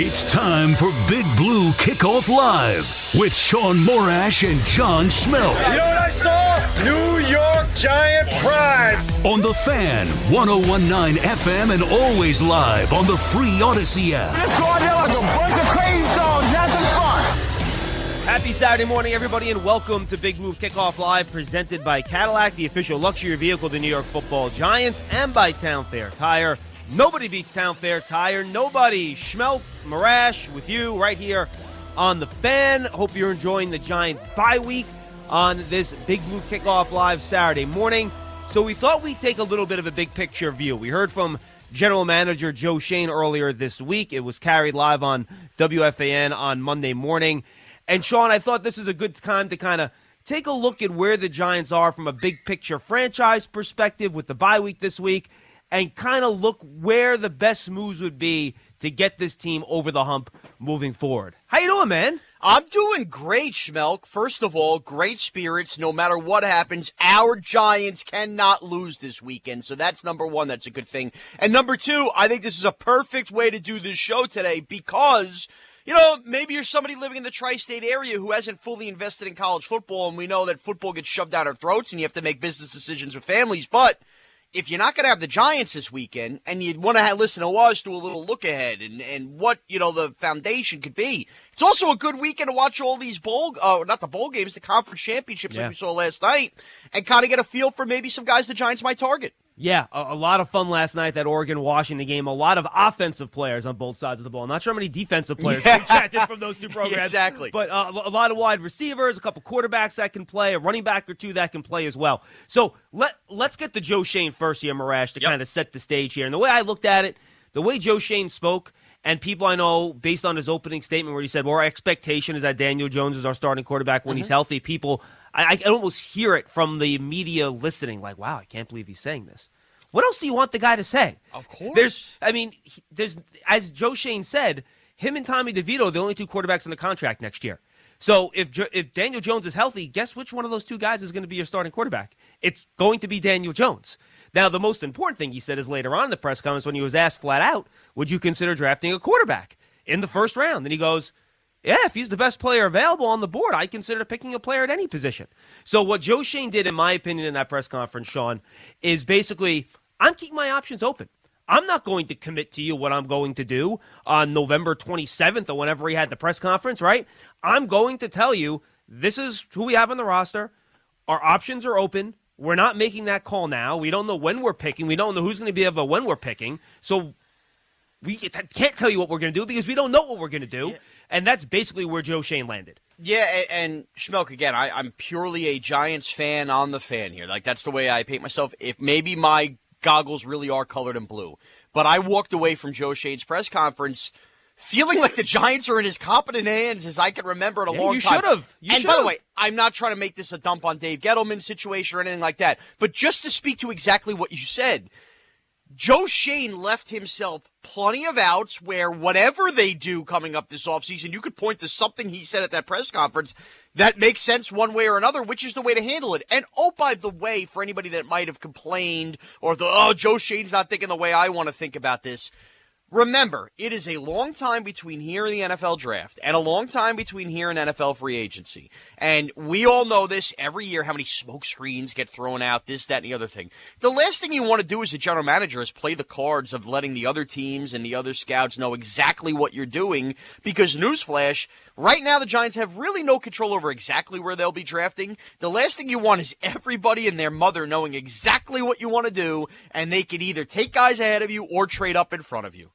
It's time for Big Blue Kickoff Live with Shaun Morash and John Schmeelk You know what I saw? New York Giant pride. on the Fan 1019 FM and always live on the free Audacy app. Let's go out there like a bunch of crazy dogs. Have some fun. Happy Saturday morning, everybody, and welcome to Big Blue Kickoff Live, presented by Cadillac, the official luxury vehicle of the New York Football Giants, and by Town Fair Tire. Nobody beats Town Fair Tire. Nobody. Schmeelk, Morash, with you right here on the fan. Hope you're enjoying the Giants bye week on this Big Blue Kickoff Live Saturday morning. So we thought we'd take a little bit of a big picture view. We heard from General Manager Joe Schoen earlier this week. It was carried live on WFAN on Monday morning. And Shaun, I thought this is a good time to kind of take a look at where the Giants are from a big picture franchise perspective with the bye week this week and kind of look where the best moves would be to get this team over the hump moving forward. How you doing, man? I'm doing great, Schmeelk. First of all, great spirits. No matter what happens, our Giants cannot lose this weekend. So that's number one. That's a good thing. And number two, I think this is a perfect way to do this show today because, you know, maybe you're somebody living in the tri state area who hasn't fully invested in college football. And we know that football gets shoved down our throats and you have to make business decisions with families. But if you're not going to have the Giants this weekend and you want to listen to us do a little look ahead and, and what, you know, the foundation could be, it's also a good weekend to watch all these bowl, uh, not the bowl games, the conference championships Yeah. like we saw last night and kind of get a feel for maybe some guys the Giants might target. Yeah, a, a lot of fun last night. That Oregon Washington game. A lot of offensive players on both sides of the ball. Not sure how many defensive players Yeah. from those two programs. Exactly. But uh, a lot of wide receivers, a couple quarterbacks that can play, a running back or two that can play as well. So let let's get to Joe Schoen first here, Morash, to kind of set the stage here. And the way I looked at it, the way Joe Schoen spoke. And people I know, based on his opening statement where he said, well, our expectation is that Daniel Jones is our starting quarterback when he's healthy, people, I, I can almost hear it from the media listening, like, wow, I can't believe he's saying this. What else do you want the guy to say? Of course. There's, I mean, he- there's, as Joe Schoen said, him and Tommy DeVito are the only two quarterbacks in the contract next year. So if if Daniel Jones is healthy, guess which one of those two guys is going to be your starting quarterback? It's going to be Daniel Jones. Now, the most important thing he said is later on in the press conference when he was asked flat out, "Would you consider drafting a quarterback in the first round?" And he goes, yeah, if he's the best player available on the board, I consider picking a player at any position. So what Joe Schoen did, in my opinion, in that press conference, Shaun, is basically I'm keeping my options open. I'm not going to commit to you what I'm going to do on November 27th or whenever he had the press conference, right? I'm going to tell you this is who we have on the roster. Our options are open. We're not making that call now. We don't know when we're picking. We don't know who's going to be available when we're picking. So we can't tell you what we're going to do because we don't know what we're going to do. And that's basically where Joe Schoen landed. Yeah, a- and Schmeelk again. I, I'm purely a Giants fan on the fan here. Like that's the way I paint myself. If maybe my goggles really are colored in blue, but I walked away from Joe Schoen's press conference feeling like the Giants are in as competent hands as I can remember in a Yeah, long you time. should've. You and by the way, I'm not trying to make this a dump on Dave Gettleman's situation or anything like that, but just to speak to exactly what you said. Joe Schoen left himself plenty of outs where whatever they do coming up this offseason, you could point to something he said at that press conference that makes sense one way or another, which is the way to handle it. And oh, by the way, for anybody that might have complained or the, oh, Joe Schoen's not thinking the way I want to think about this, Remember, it is a long time between here and the NFL draft, and a long time between here and NFL free agency. And we all know this every year how many smoke screens get thrown out, this, that, and the other thing. The last thing you want to do as a general manager is play the cards of letting the other teams and the other scouts know exactly what you're doing, because newsflash, Right now, the Giants have really no control over exactly where they'll be drafting. The last thing you want is everybody and their mother knowing exactly what you want to do, and they can either take guys ahead of you or trade up in front of you.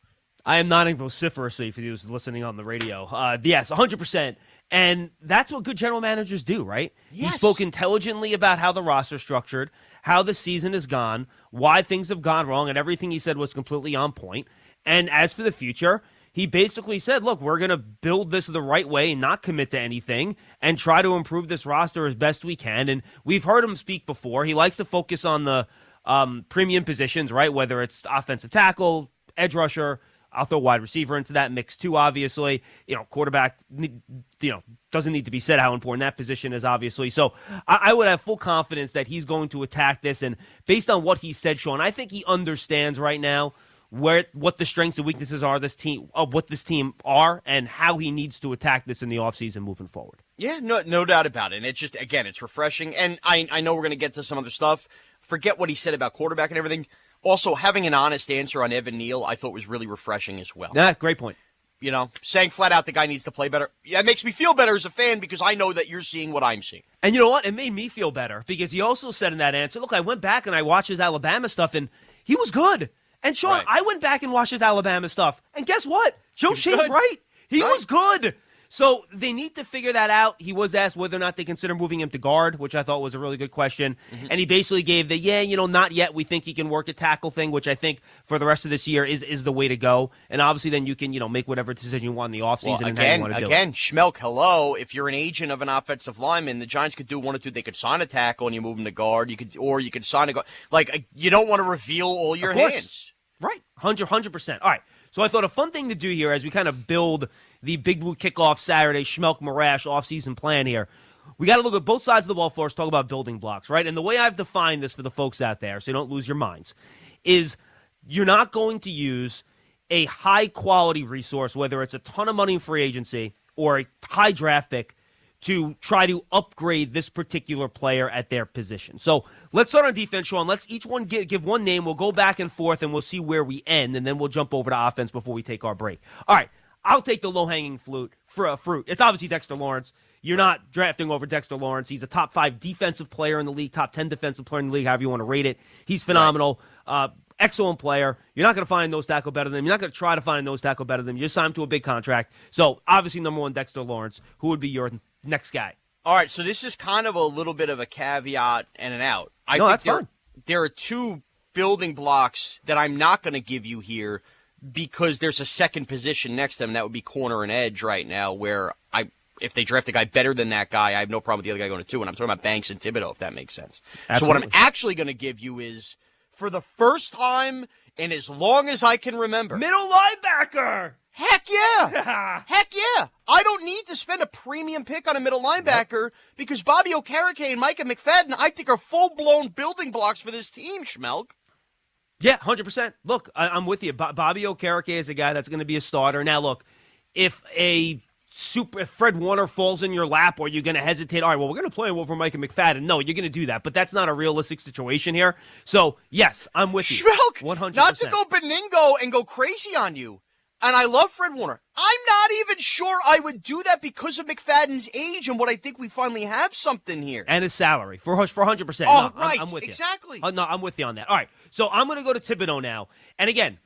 I am nodding vociferously for those listening on the radio. Uh, yes, 100%. And that's what good general managers do, right? Yes. He spoke intelligently about how the roster structured, how the season has gone, why things have gone wrong, and everything he said was completely on point. And as for the future, he basically said, look, we're going to build this the right way and not commit to anything and try to improve this roster as best we can. And we've heard him speak before. He likes to focus on the um, premium positions, right? Whether it's offensive tackle, edge rusher, I'll throw wide receiver into that mix too, obviously. You know, quarterback, you know, doesn't need to be said how important that position is, obviously. So I, I, would have full confidence that he's going to attack this. And based on what he said, Shaun, I think he understands right now where what the strengths and weaknesses are this team of what this team are and how he needs to attack this in the offseason moving forward. Yeah, no no doubt about it. And it's just again, it's refreshing. And I I know we're gonna get to some other stuff. Forget what he said about quarterback and everything. Also, having an honest answer on Evan Neal, I thought was really refreshing as well. Yeah, great point. You know, saying flat out the guy needs to play better. Yeah, it makes me feel better as a fan because I know that you're seeing what I'm seeing. And you know what? It made me feel better because he also said in that answer, look, I went back and I watched his Alabama stuff and he was good. And Shaun, right. I went back and watched his Alabama stuff, and guess what? Joe Schoen's right. He right. was good. So they need to figure that out. He was asked whether or not they consider moving him to guard, which I thought was a really good question. Mm-hmm. And he basically gave the yeah, you know, not yet. We think he can work a tackle thing, which I think for the rest of this year is is the way to go. And obviously, then you can you know make whatever decision you want in the offseason well, again, and how you want to do again, it. Schmeelk, hello. If you're an agent of an offensive lineman, the Giants could do one or two. They could sign a tackle and you move him to guard. You could, or you could sign a guard. Like you don't want to reveal all your hands. Right. 100, 100%. All right. So I thought a fun thing to do here as we kind of build the Big Blue Kickoff Saturday Schmeelk Morash offseason plan here. We got to look at both sides of the ball first, talk about building blocks, right? And the way I've defined this for the folks out there, so you don't lose your minds, is you're not going to use a high quality resource, whether it's a ton of money in free agency or a high draft pick, to try to upgrade this particular player at their position. So let's start on defense, Shaun. Let's each one give, give one name. We'll go back and forth and we'll see where we end, and then we'll jump over to offense before we take our break. All right. I'll take the low hanging fruit for a fruit. It's obviously Dexter Lawrence. You're not drafting over Dexter Lawrence. He's a top five defensive player in the league, top 10 defensive player in the league, however you want to rate it. He's phenomenal. Right. Uh, excellent player. You're not going to find a nose tackle better than him. You're not going to try to find a nose tackle better than him. You just signed him to a big contract. So, obviously, number one, Dexter Lawrence. Who would be your next guy? All right, so this is kind of a little bit of a caveat and an out. I no, think that's there, fine. There are two building blocks that I'm not going to give you here because there's a second position next to them. That would be corner and edge right now, where I if they draft a guy better than that guy, I have no problem with the other guy going to two. And I'm talking about Banks and Thibodeaux, if that makes sense. Absolutely. So what I'm actually going to give you is for the first time in as long as I can remember, middle linebacker. Heck yeah! Heck yeah! I don't need to spend a premium pick on a middle linebacker yep. because Bobby Okereke and Micah McFadden, I think, are full blown building blocks for this team, Schmeelk. Yeah, 100%. Look, I- am with you. Bobby Okereke is a guy that's going to be a starter. Now, look, if a super if Fred Warner falls in your lap, or you're going to hesitate. All right, well, we're going to play him over Micah McFadden. No, you're going to do that, but that's not a realistic situation here. So, yes, I'm with you. Schmeelk, 100%. Not to go Benigno and go crazy on you and I love Fred Warner. I'm not even sure I would do that because of McFadden's age and what I think we finally have something here. And his salary for for 100. percent Oh, no, right, I'm, I'm with exactly. you. Uh, no, I'm with you on that. All right, so I'm going to go to Thibodeaux now. And again,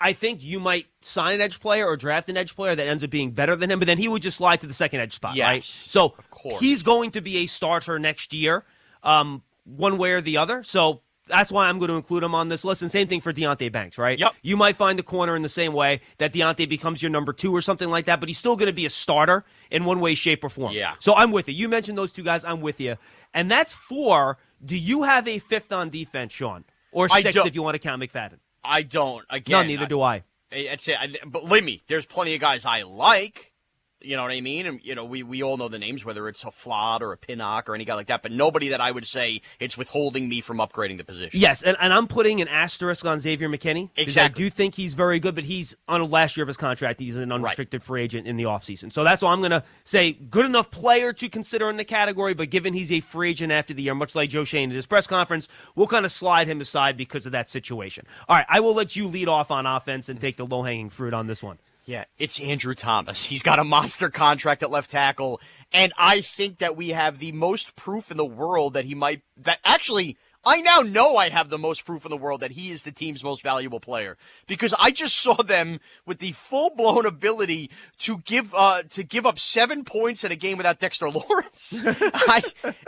I think you might sign an edge player or draft an edge player that ends up being better than him, but then he would just slide to the second edge spot, yes, right? So of course. he's going to be a starter next year, um, one way or the other. So that's why I'm going to include him on this list. And same thing for Deonte Banks, right? Yep. You might find a corner in the same way that Deonte becomes your number two or something like that, but he's still going to be a starter in one way, shape, or form. Yeah. So I'm with you. You mentioned those two guys. I'm with you. And that's four. Do you have a fifth on defense, Shaun? Or sixth if you want to count McFadden? I don't. Again, no, neither I, do I. That's it. I, believe me, there's plenty of guys I like. You know what I mean? And you know, we, we all know the names, whether it's a Flott or a Pinnock or any guy like that, but nobody that I would say it's withholding me from upgrading the position. Yes, and, and I'm putting an asterisk on Xavier McKinney. because Exactly. I do think he's very good, but he's on the last year of his contract. He's an unrestricted free agent in the offseason. So that's why I'm going to say good enough player to consider in the category, but given he's a free agent after the year, much like Joe Schoen at his press conference, we'll kind of slide him aside because of that situation. All right, I will let you lead off on offense and take the low hanging fruit on this one. Yeah, it's Andrew Thomas. He's got a monster contract at left tackle, and I think that we have the most proof in the world that he might that actually I now know I have the most proof in the world that he is the team's most valuable player because I just saw them with the full blown ability to give uh, to give up seven points in a game without Dexter Lawrence. I,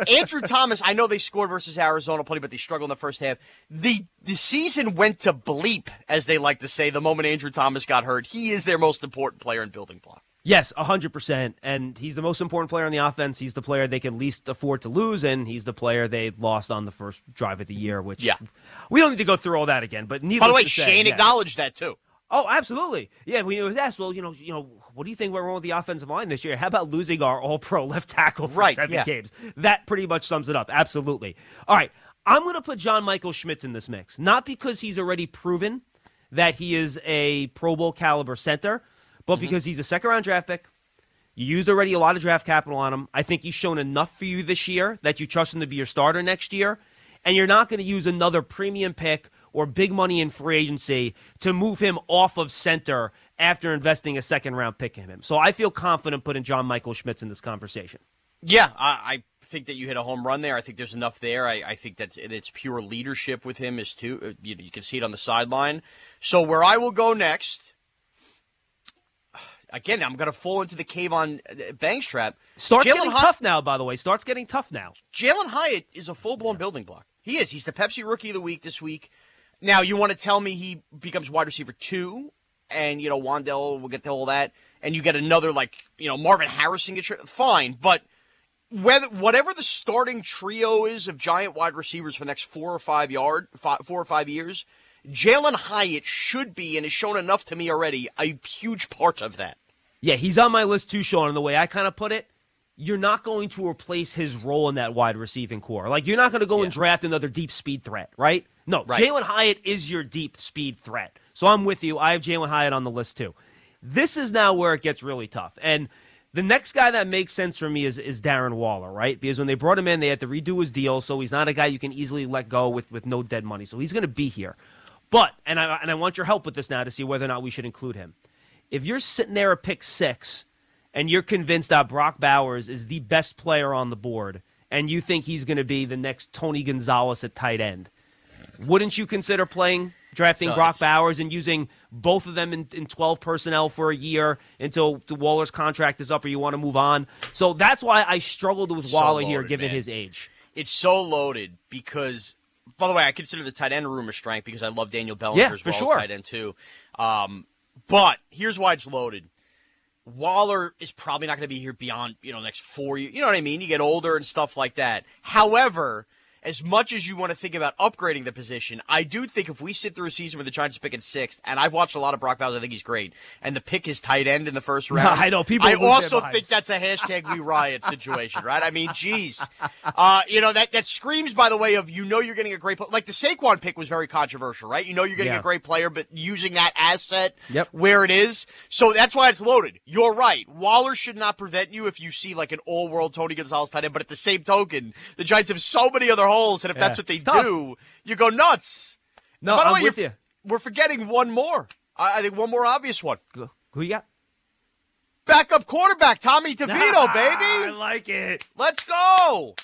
Andrew Thomas, I know they scored versus Arizona plenty, but they struggled in the first half. The the season went to bleep, as they like to say, the moment Andrew Thomas got hurt. He is their most important player in building block. Yes, 100%. And he's the most important player on the offense. He's the player they can least afford to lose, and he's the player they lost on the first drive of the year, which Yeah. we don't need to go through all that again. But By the way, say, Schoen yeah. acknowledged that too. Oh, absolutely. Yeah, when he was asked, well, you know, you know, what do you think went wrong with the offensive line this year? How about losing our all-pro left tackle for Right, seven yeah. games? That pretty much sums it up. Absolutely. All right, I'm going to put John Michael Schmitz in this mix, not because he's already proven that he is a Pro Bowl caliber center, but Mm-hmm. because he's a second-round draft pick. You used already a lot of draft capital on him. I think he's shown enough for you this year that you trust him to be your starter next year. And you're not going to use another premium pick or big money in free agency to move him off of center after investing a second round pick in him. So I feel confident putting John Michael Schmitz in this conversation. Yeah, I, I think that you hit a home run there. I think there's enough there. I, I think that it's pure leadership with him is too. uh, You, you can see it on the sideline. So where I will go next. Again, I'm going to fall into the cave on uh, Banks trap. Starts Jalen getting Hy- tough now, by the way. Starts getting tough now. Jalin Hyatt is a full blown building block. He is. He's the Pepsi Rookie of the Week this week. Now, you want to tell me he becomes wide receiver two, and, you know, Wan'Dale will get to all that, and you get another, like, you know, Marvin Harrison gets fine, but whether whatever the starting trio is of giant wide receivers for the next four or five yard, five, four or five years, Jalin Hyatt should be, and has shown enough to me already, a huge part of that. Yeah, he's on my list too, Shaun. And the way I kind of put it, you're not going to replace his role in that wide receiving core. Like, you're not going to go and draft another deep speed threat, right? No, Right. Jalin Hyatt is your deep speed threat. So I'm with you. I have Jalin Hyatt on the list too. This is now where it gets really tough. And the next guy that makes sense for me is, is Darren Waller, right? Because when they brought him in, they had to redo his deal, so he's not a guy you can easily let go with, with no dead money. So he's going to be here. But, and I, and I want your help with this now to see whether or not we should include him if you're sitting there at pick six and you're convinced that Brock Bowers is the best player on the board and you think he's going to be the next Tony Gonzalez at tight end, wouldn't you consider playing, drafting No, Brock Bowers and using both of them in, in 12 personnel for a year until the Waller's contract is up or you want to move on? So that's why I struggled with So Waller here given man. his age. It's so loaded because, by the way, I consider the tight end room a strength because I love Daniel Bellinger Yeah, as well sure. as tight end too. Um, but here's why it's loaded. Waller is probably not going to be here beyond you know next four years. You know what I mean? You get older and stuff like that. However, as much as you want to think about upgrading the position, I do think if we sit through a season where the Giants are picking sixth, and I've watched a lot of Brock Bowers, I think he's great, and the pick is tight end in the first round. I know, people I also think that's a hashtag we riot situation, right? I mean, geez, uh, you know that that screams, by the way, of you know you're getting a great pl- like the Saquon pick was very controversial, right? You know you're getting Yeah. a great player, but using that asset Yep. where it is, so that's why it's loaded. You're right. Waller should not prevent you if you see like an all-world Tony Gonzalez tight end, but at the same token, the Giants have so many other holes, and if that's what they do, you go nuts. No, By the I'm way, with you're- We're forgetting one more. I, I think one more obvious one. Go- Who you got? Backup quarterback Tommy DeVito, I baby. I like it. Let's go.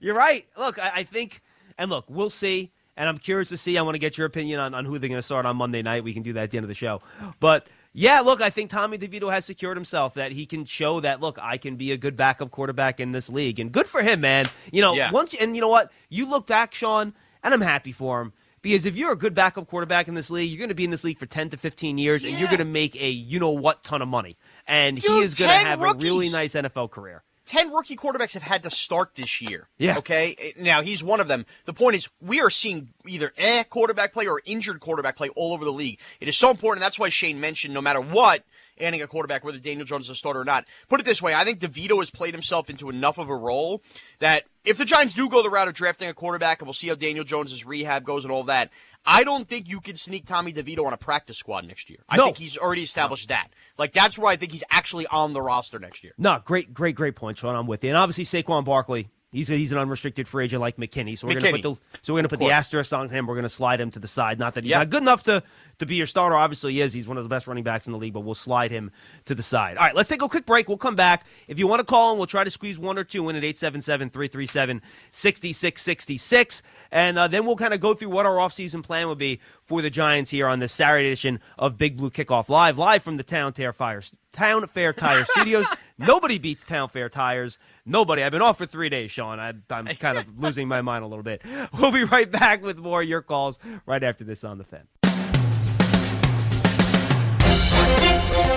You're right. Look, I, I think, and look, we'll see. And I'm curious to see. I want to get your opinion on, on who they're going to start on Monday night. We can do that at the end of the show. But yeah, look, I think Tommy DeVito has secured himself that he can show that, look, I can be a good backup quarterback in this league. And good for him, man. You know, Yeah. once, and you know what? You look back, Shaun, and I'm happy for him. Because if you're a good backup quarterback in this league, you're going to be in this league for 10 to 15 years, and you're going to make a you know what ton of money. And he is going to 10 have a really nice NFL career. 10 rookie quarterbacks have had to start this year. Yeah. Okay. Now, he's one of them. The point is, we are seeing either eh quarterback play or injured quarterback play all over the league. It is so important. That's why Schoen mentioned no matter what, adding a quarterback, whether Daniel Jones is a starter or not. Put it this way I think DeVito has played himself into enough of a role that if the Giants do go the route of drafting a quarterback, and we'll see how Daniel Jones' rehab goes and all that, I don't think you can sneak Tommy DeVito on a practice squad next year. I No. think he's already established that. Like, that's where I think he's actually on the roster next year. No, great, great, great point, Shaun. I'm with you. And obviously Saquon Barkley, he's he's an unrestricted free agent like McKinney. So we're gonna put the so we're gonna put the asterisk on him. We're gonna slide him to the side. Not that he's Yeah. not good enough to to be your starter. Obviously, he is. He's one of the best running backs in the league, but we'll slide him to the side. All right, let's take a quick break. We'll come back. If you want to call in, we'll try to squeeze one or two in at 877-337-6666. And uh, then we'll kind of go through what our offseason plan would be for the Giants here on this Saturday edition of Big Blue Kickoff Live, live from the Town Fair Fire Town Fair Tire Studios. Nobody beats Town Fair Tires. Nobody. I've been off for three days, Shaun. I, I'm kind of losing my mind a little bit. We'll be right back with more of your calls right after this on the Fan.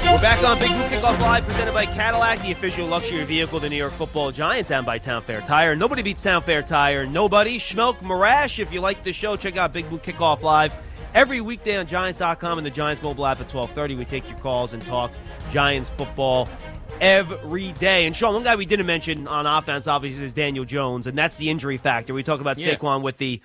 We're back on Big Blue Kickoff Live, presented by Cadillac, the official luxury vehicle of the New York Football Giants, and by Town Fair Tire. Nobody beats Town Fair Tire. Nobody. Schmeelk Morash. If you like the show, check out Big Blue Kickoff Live every weekday on Giants.com and the Giants mobile app at 12:30. We take your calls and talk Giants football every day. And Shaun, one guy we didn't mention on offense, obviously, is Daniel Jones, and that's the injury factor. We talk about Yeah. Saquon with the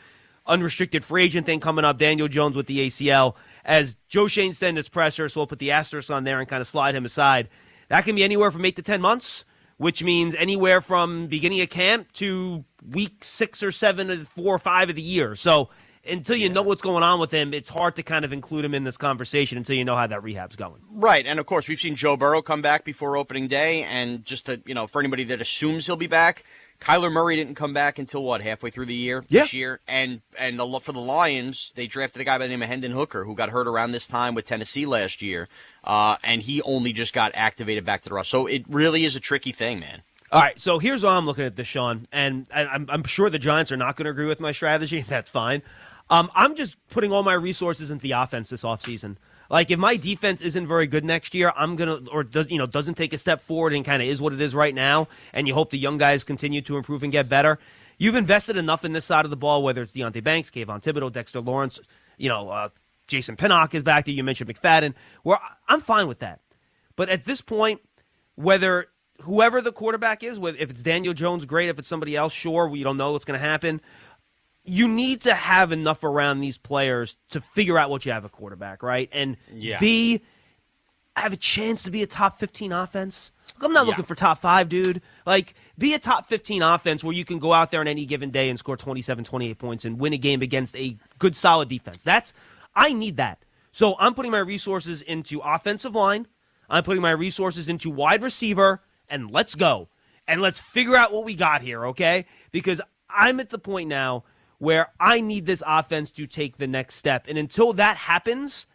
unrestricted free agent thing coming up. Daniel Jones with the ACL. As Joe Schoen in his presser, so we'll put the asterisk on there and kind of slide him aside. That can be anywhere from eight to ten months, which means anywhere from beginning of camp to week six or seven or four or five of the year. So until you know what's going on with him, it's hard to kind of include him in this conversation until you know how that rehab's going. Right, and of course we've seen Joe Burrow come back before opening day, and just to you know, for anybody that assumes he'll be back, Kyler Murray didn't come back until what halfway through the year Yeah. this year, and and the, for the Lions they drafted a guy by the name of Hendon Hooker who got hurt around this time with Tennessee last year, uh, and he only just got activated back to the roster. So it really is a tricky thing, man. All right, so here's how I'm looking at this, Shaun, and I- I'm, I'm sure the Giants are not going to agree with my strategy. That's fine. Um, I'm just putting all my resources into the offense this offseason. Like, if my defense isn't very good next year, I'm gonna or does you know doesn't take a step forward and kind of is what it is right now, and you hope the young guys continue to improve and get better. You've invested enough in this side of the ball, whether it's Deonte Banks, Kayvon Thibodeaux, Dexter Lawrence, you know, uh, Jason Pinnock is back there. You mentioned McFadden. Where I'm fine with that, but at this point, whether whoever the quarterback is, if it's Daniel Jones, great. If it's somebody else, sure. We don't know what's going to happen. You need to have enough around these players to figure out what you have a quarterback, right? And Yeah. B, have a chance to be a top 15 offense. Look, I'm not Yeah. looking for top five, dude. Like, be a top 15 offense where you can go out there on any given day and score 27, 28 points and win a game against a good, solid defense. That's, I need that. So I'm putting my resources into offensive line. I'm putting my resources into wide receiver, and let's go. And let's figure out what we got here, okay? Because I'm at the point now where I need this offense to take the next step. And until that happens,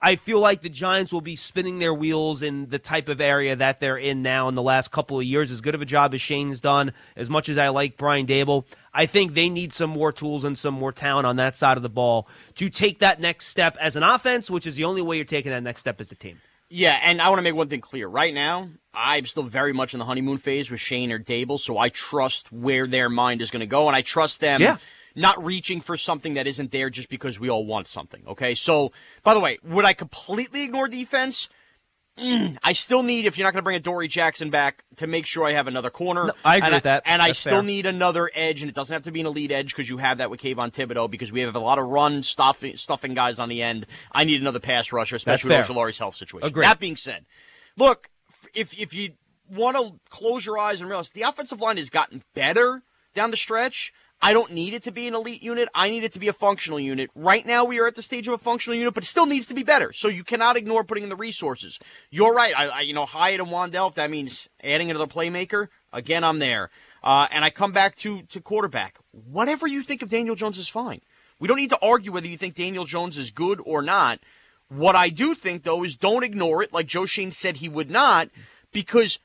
I feel like the Giants will be spinning their wheels in the type of area that they're in now in the last couple of years. As good of a job as Schoen's done, as much as I like Brian Daboll, I think they need some more tools and some more talent on that side of the ball to take that next step as an offense, which is the only way you're taking that next step as a team. Yeah, and I want to make one thing clear. Right now, I'm still very much in the honeymoon phase with Schoen or Daboll, so I trust where their mind is going to go, and I trust them Yeah. Not reaching for something that isn't there just because we all want something. Okay, so by the way, would I completely ignore defense? Mm, I still need, if you're not going to bring Adoree' Jackson back, to make sure I have another corner. No, I agree and with that. And I still fair. need another edge, and it doesn't have to be an elite edge because you have that with Kayvon Thibodeaux because we have a lot of run stuffing, stuffing guys on the end. I need another pass rusher, especially That's with. Ojulari's health situation. Agreed. That being said, look, if if you want to close your eyes and realize the offensive line has gotten better down the stretch. I don't need it to be an elite unit. I need it to be a functional unit. Right now, we are at the stage of a functional unit, but it still needs to be better. So you cannot ignore putting in the resources. You're right. I, I you know, Hyatt and Wan'Dale, if that means adding another playmaker, again, I'm there. Uh, and I come back to to quarterback. Whatever you think of Daniel Jones is fine. We don't need to argue whether you think Daniel Jones is good or not. What I do think, though, is don't ignore it, like Joe Schoen said he would not, because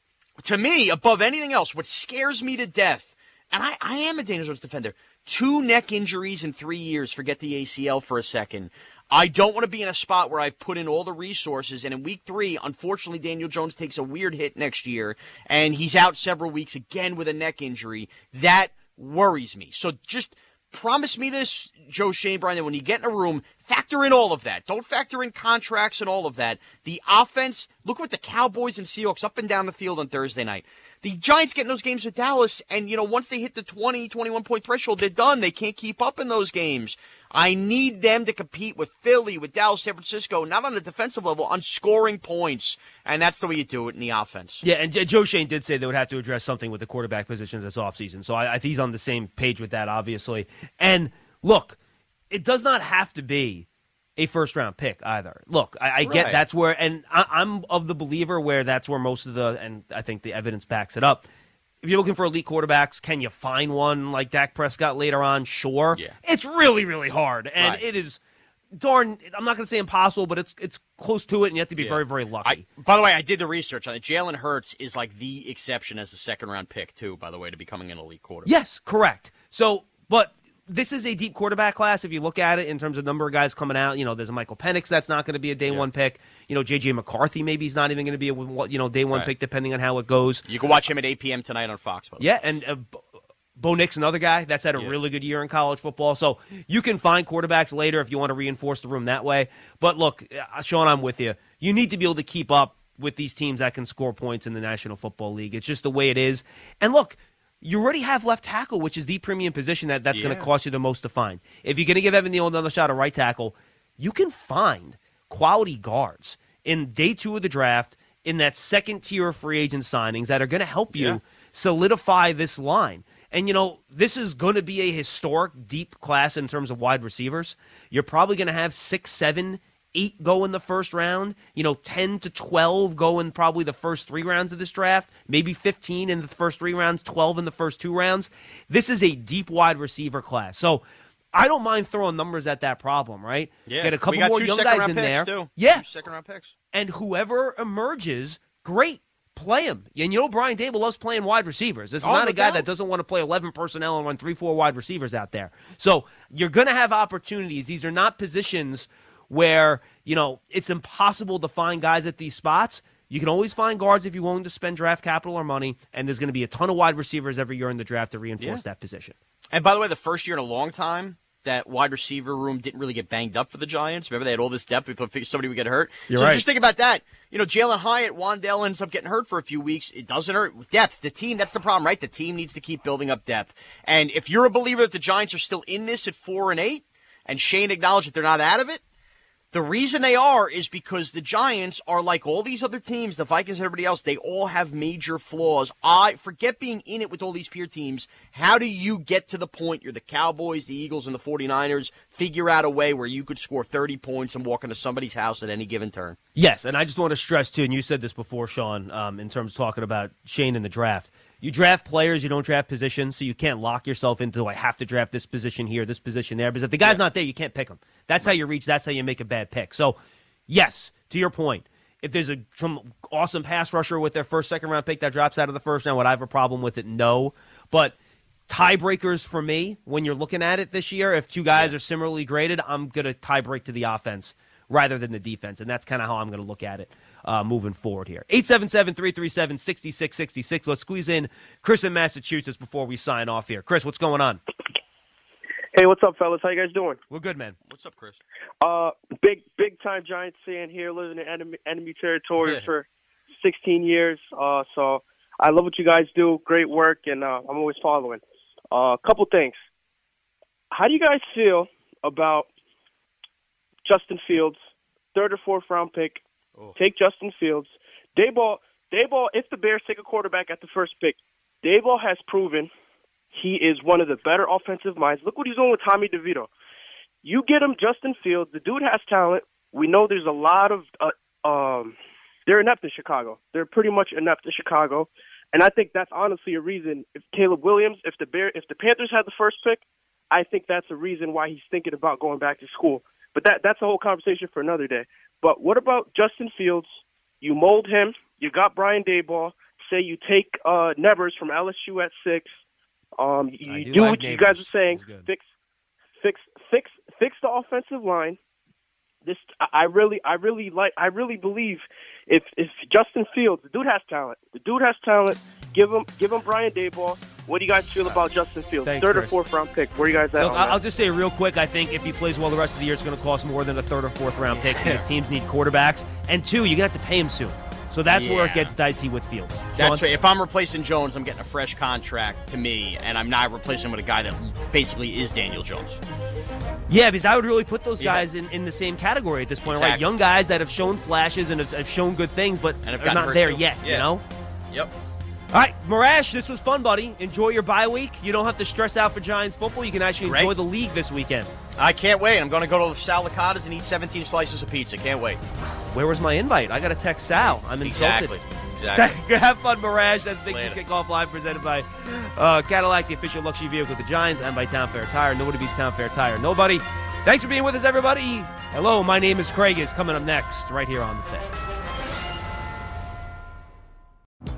to me, above anything else, what scares me to death, and I, I am a Daniel Jones defender, two neck injuries in three years, forget the ACL for a second. I don't want to be in a spot where I've put in all the resources, and in week three, unfortunately, Daniel Jones takes a weird hit next year, and he's out several weeks again with a neck injury. That worries me. So just promise me this, Joe Schoen that when you get in a room, factor in all of that. Don't factor in contracts and all of that. The offense, look what the Cowboys and Seahawks up and down the field on Thursday night the Giants get in those games with Dallas, and, you know, once they hit the 20, 21 point threshold, they're done. They can't keep up in those games. I need them to compete with Philly, with Dallas, San Francisco, not on the defensive level, on scoring points. And that's the way you do it in the offense. Yeah, and Joe Schoen did say they would have to address something with the quarterback position this offseason. So I, I he's on the same page with that, obviously. And look, it does not have to be a first round pick either. Look, I, I get that's where, and I, I'm of the believer where that's where most of the, and I think the evidence backs it up. If you're looking for elite quarterbacks, can you find one like Dak Prescott later on? Sure. Yeah. It's really, really hard, and Right. it is darn. I'm not going to say impossible, but it's it's close to it, and you have to be Yeah. very, very lucky. I, by the way, I did the research on it. Jalen Hurts is like the exception as a second round pick, too, by the way, to becoming an elite quarterback. Yes, correct. So, but this is a deep quarterback class. If you look at it in terms of number of guys coming out, you know, there's a Michael Penix that's not going to be a day one pick. You know, JJ McCarthy maybe he's not even going to be a you know day one Right. pick depending on how it goes. You can watch him at 8 p.m. tonight on Fox. By the way. Yeah, and uh, Bo- Bo Nix, another guy that's had a Yeah. really good year in college football. So you can find quarterbacks later if you want to reinforce the room that way. But look, uh, Shaun, I'm with you. You need to be able to keep up with these teams that can score points in the National Football League. It's just the way it is. And look, you already have left tackle, which is the premium position that that's going to cost you the most to find. If you're going to give Evan Neal another shot at right tackle, you can find quality guards in day two of the draft in that second tier of free agent signings that are going to help you Yeah. solidify this line. And you know, this is going to be a historic deep class in terms of wide receivers. You're probably going to have six, seven, eight go in the first round. You know, ten to twelve go in probably the first three rounds of this draft. Maybe fifteen in the first three rounds, twelve in the first two rounds. This is a deep wide receiver class. So. I don't mind throwing numbers at that problem, right? Yeah. Get a couple more young second guys round in picks, there. Too. Yeah, Two second round picks. and whoever emerges, great. Play him. And you know Brian Daboll loves playing wide receivers. This is Oh, not no a guy doubt. that doesn't want to play 11 personnel and run three, four wide receivers out there. So you're going to have opportunities. These are not positions where, you know, it's impossible to find guys at these spots. You can always find guards if you're willing to spend draft capital or money, and there's going to be a ton of wide receivers every year in the draft to reinforce Yeah. that position. And by the way, the first year in a long time, that wide receiver room didn't really get banged up for the Giants. Remember, they had all this depth. We thought somebody would get hurt. You're so right. just think about that. You know, Jalin Hyatt, Wan'Dale ends up getting hurt for a few weeks. It doesn't hurt. Depth. The team, that's the problem, right? The team needs to keep building up depth. And if you're a believer that the Giants are still in this at four and eight, and Schoen acknowledged that they're not out of it, the reason they are is because the Giants are like all these other teams, the Vikings everybody else, they all have major flaws. I forget being in it with all these peer teams. How do you get to the point you're the Cowboys, the Eagles, and the 49ers, figure out a way where you could score 30 points and walk into somebody's house at any given turn? Yes, and I just want to stress too, and you said this before, Shaun, um, in terms of talking about Schoen in the draft. You draft players, you don't draft positions, so you can't lock yourself into I have to draft this position here, this position there. Because if the guy's not there, you can't pick him. That's how you reach. That's how you make a bad pick. So, yes, to your point, if there's a some awesome pass rusher with their first, second round pick that drops out of the first round, would I have a problem with it? No, but tiebreakers for me when you're looking at it this year. If two guys are similarly graded, I'm gonna tie break to the offense rather than the defense, and that's kind of how I'm gonna look at it uh, moving forward here. 877-337-6666. Let's squeeze in Chris in Massachusetts before we sign off here. Chris, what's going on? Hey, what's up, fellas? How you guys doing? We're good, man. What's up, Chris? Uh, big big time Giants fan here, living in enemy enemy territory Yeah. for 16 years. Uh, so I love what you guys do. Great work, and uh, I'm always following. A uh, couple things. How do you guys feel about Justin Fields, third or fourth round pick? Take Justin Fields. Daboll, Daboll. If the Bears take a quarterback at the first pick, Daboll has proven he is one of the better offensive minds. Look what he's doing with Tommy DeVito. You get him Justin Fields. The dude has talent. We know there's a lot of uh, um, they're inept in Chicago. They're pretty much inept in Chicago, and I think that's honestly a reason. If Caleb Williams, if the Bear, if the Panthers had the first pick, I think that's a reason why he's thinking about going back to school. But that that's a whole conversation for another day. But what about Justin Fields? You mold him. You got Brian Daboll. Say you take uh, Nabers from LSU at six. Um, you I do do like what you guys are saying. Fix, fix, fix, fix the offensive line. this I really I really like I really believe if if Justin Fields, the dude has talent. The dude has talent. Give him give him Brian Daboll. What do you guys feel about Justin Fields? Thanks, Third Chris. or fourth round pick. Where are you guys at? Look, on I'll that? Just say real quick. I think if he plays well the rest of the year, it's going to cost more than a third or fourth round pick because teams need quarterbacks. And two, you're going to have to pay him soon. So that's where it gets dicey with Fields. That's right. If I'm replacing Jones, I'm getting a fresh contract to me, and I'm not replacing him with a guy that basically is Daniel Jones. Yeah, because I would really put those Yeah. guys in, in the same category at this point, right? Young guys that have shown flashes and have, have shown good things, but have are not there too. yet, you know? Yep. All right, Morash, this was fun, buddy. Enjoy your bye week. You don't have to stress out for Giants football. You can actually Right. enjoy the league this weekend. I can't wait. I'm going to go to Salicatas and eat 17 slices of pizza. Can't wait. Where was my invite? I got to text Sal. I'm insulted. Exactly. Exactly. Have fun, Morash. That's Big Later. Blue Kickoff Live presented by uh, Cadillac, the official luxury vehicle of the Giants, and by Town Fair Tire. Nobody beats Town Fair Tire. Nobody. Thanks for being with us, everybody. Hello, my name is Craig. Is coming up next, right here on the Fan.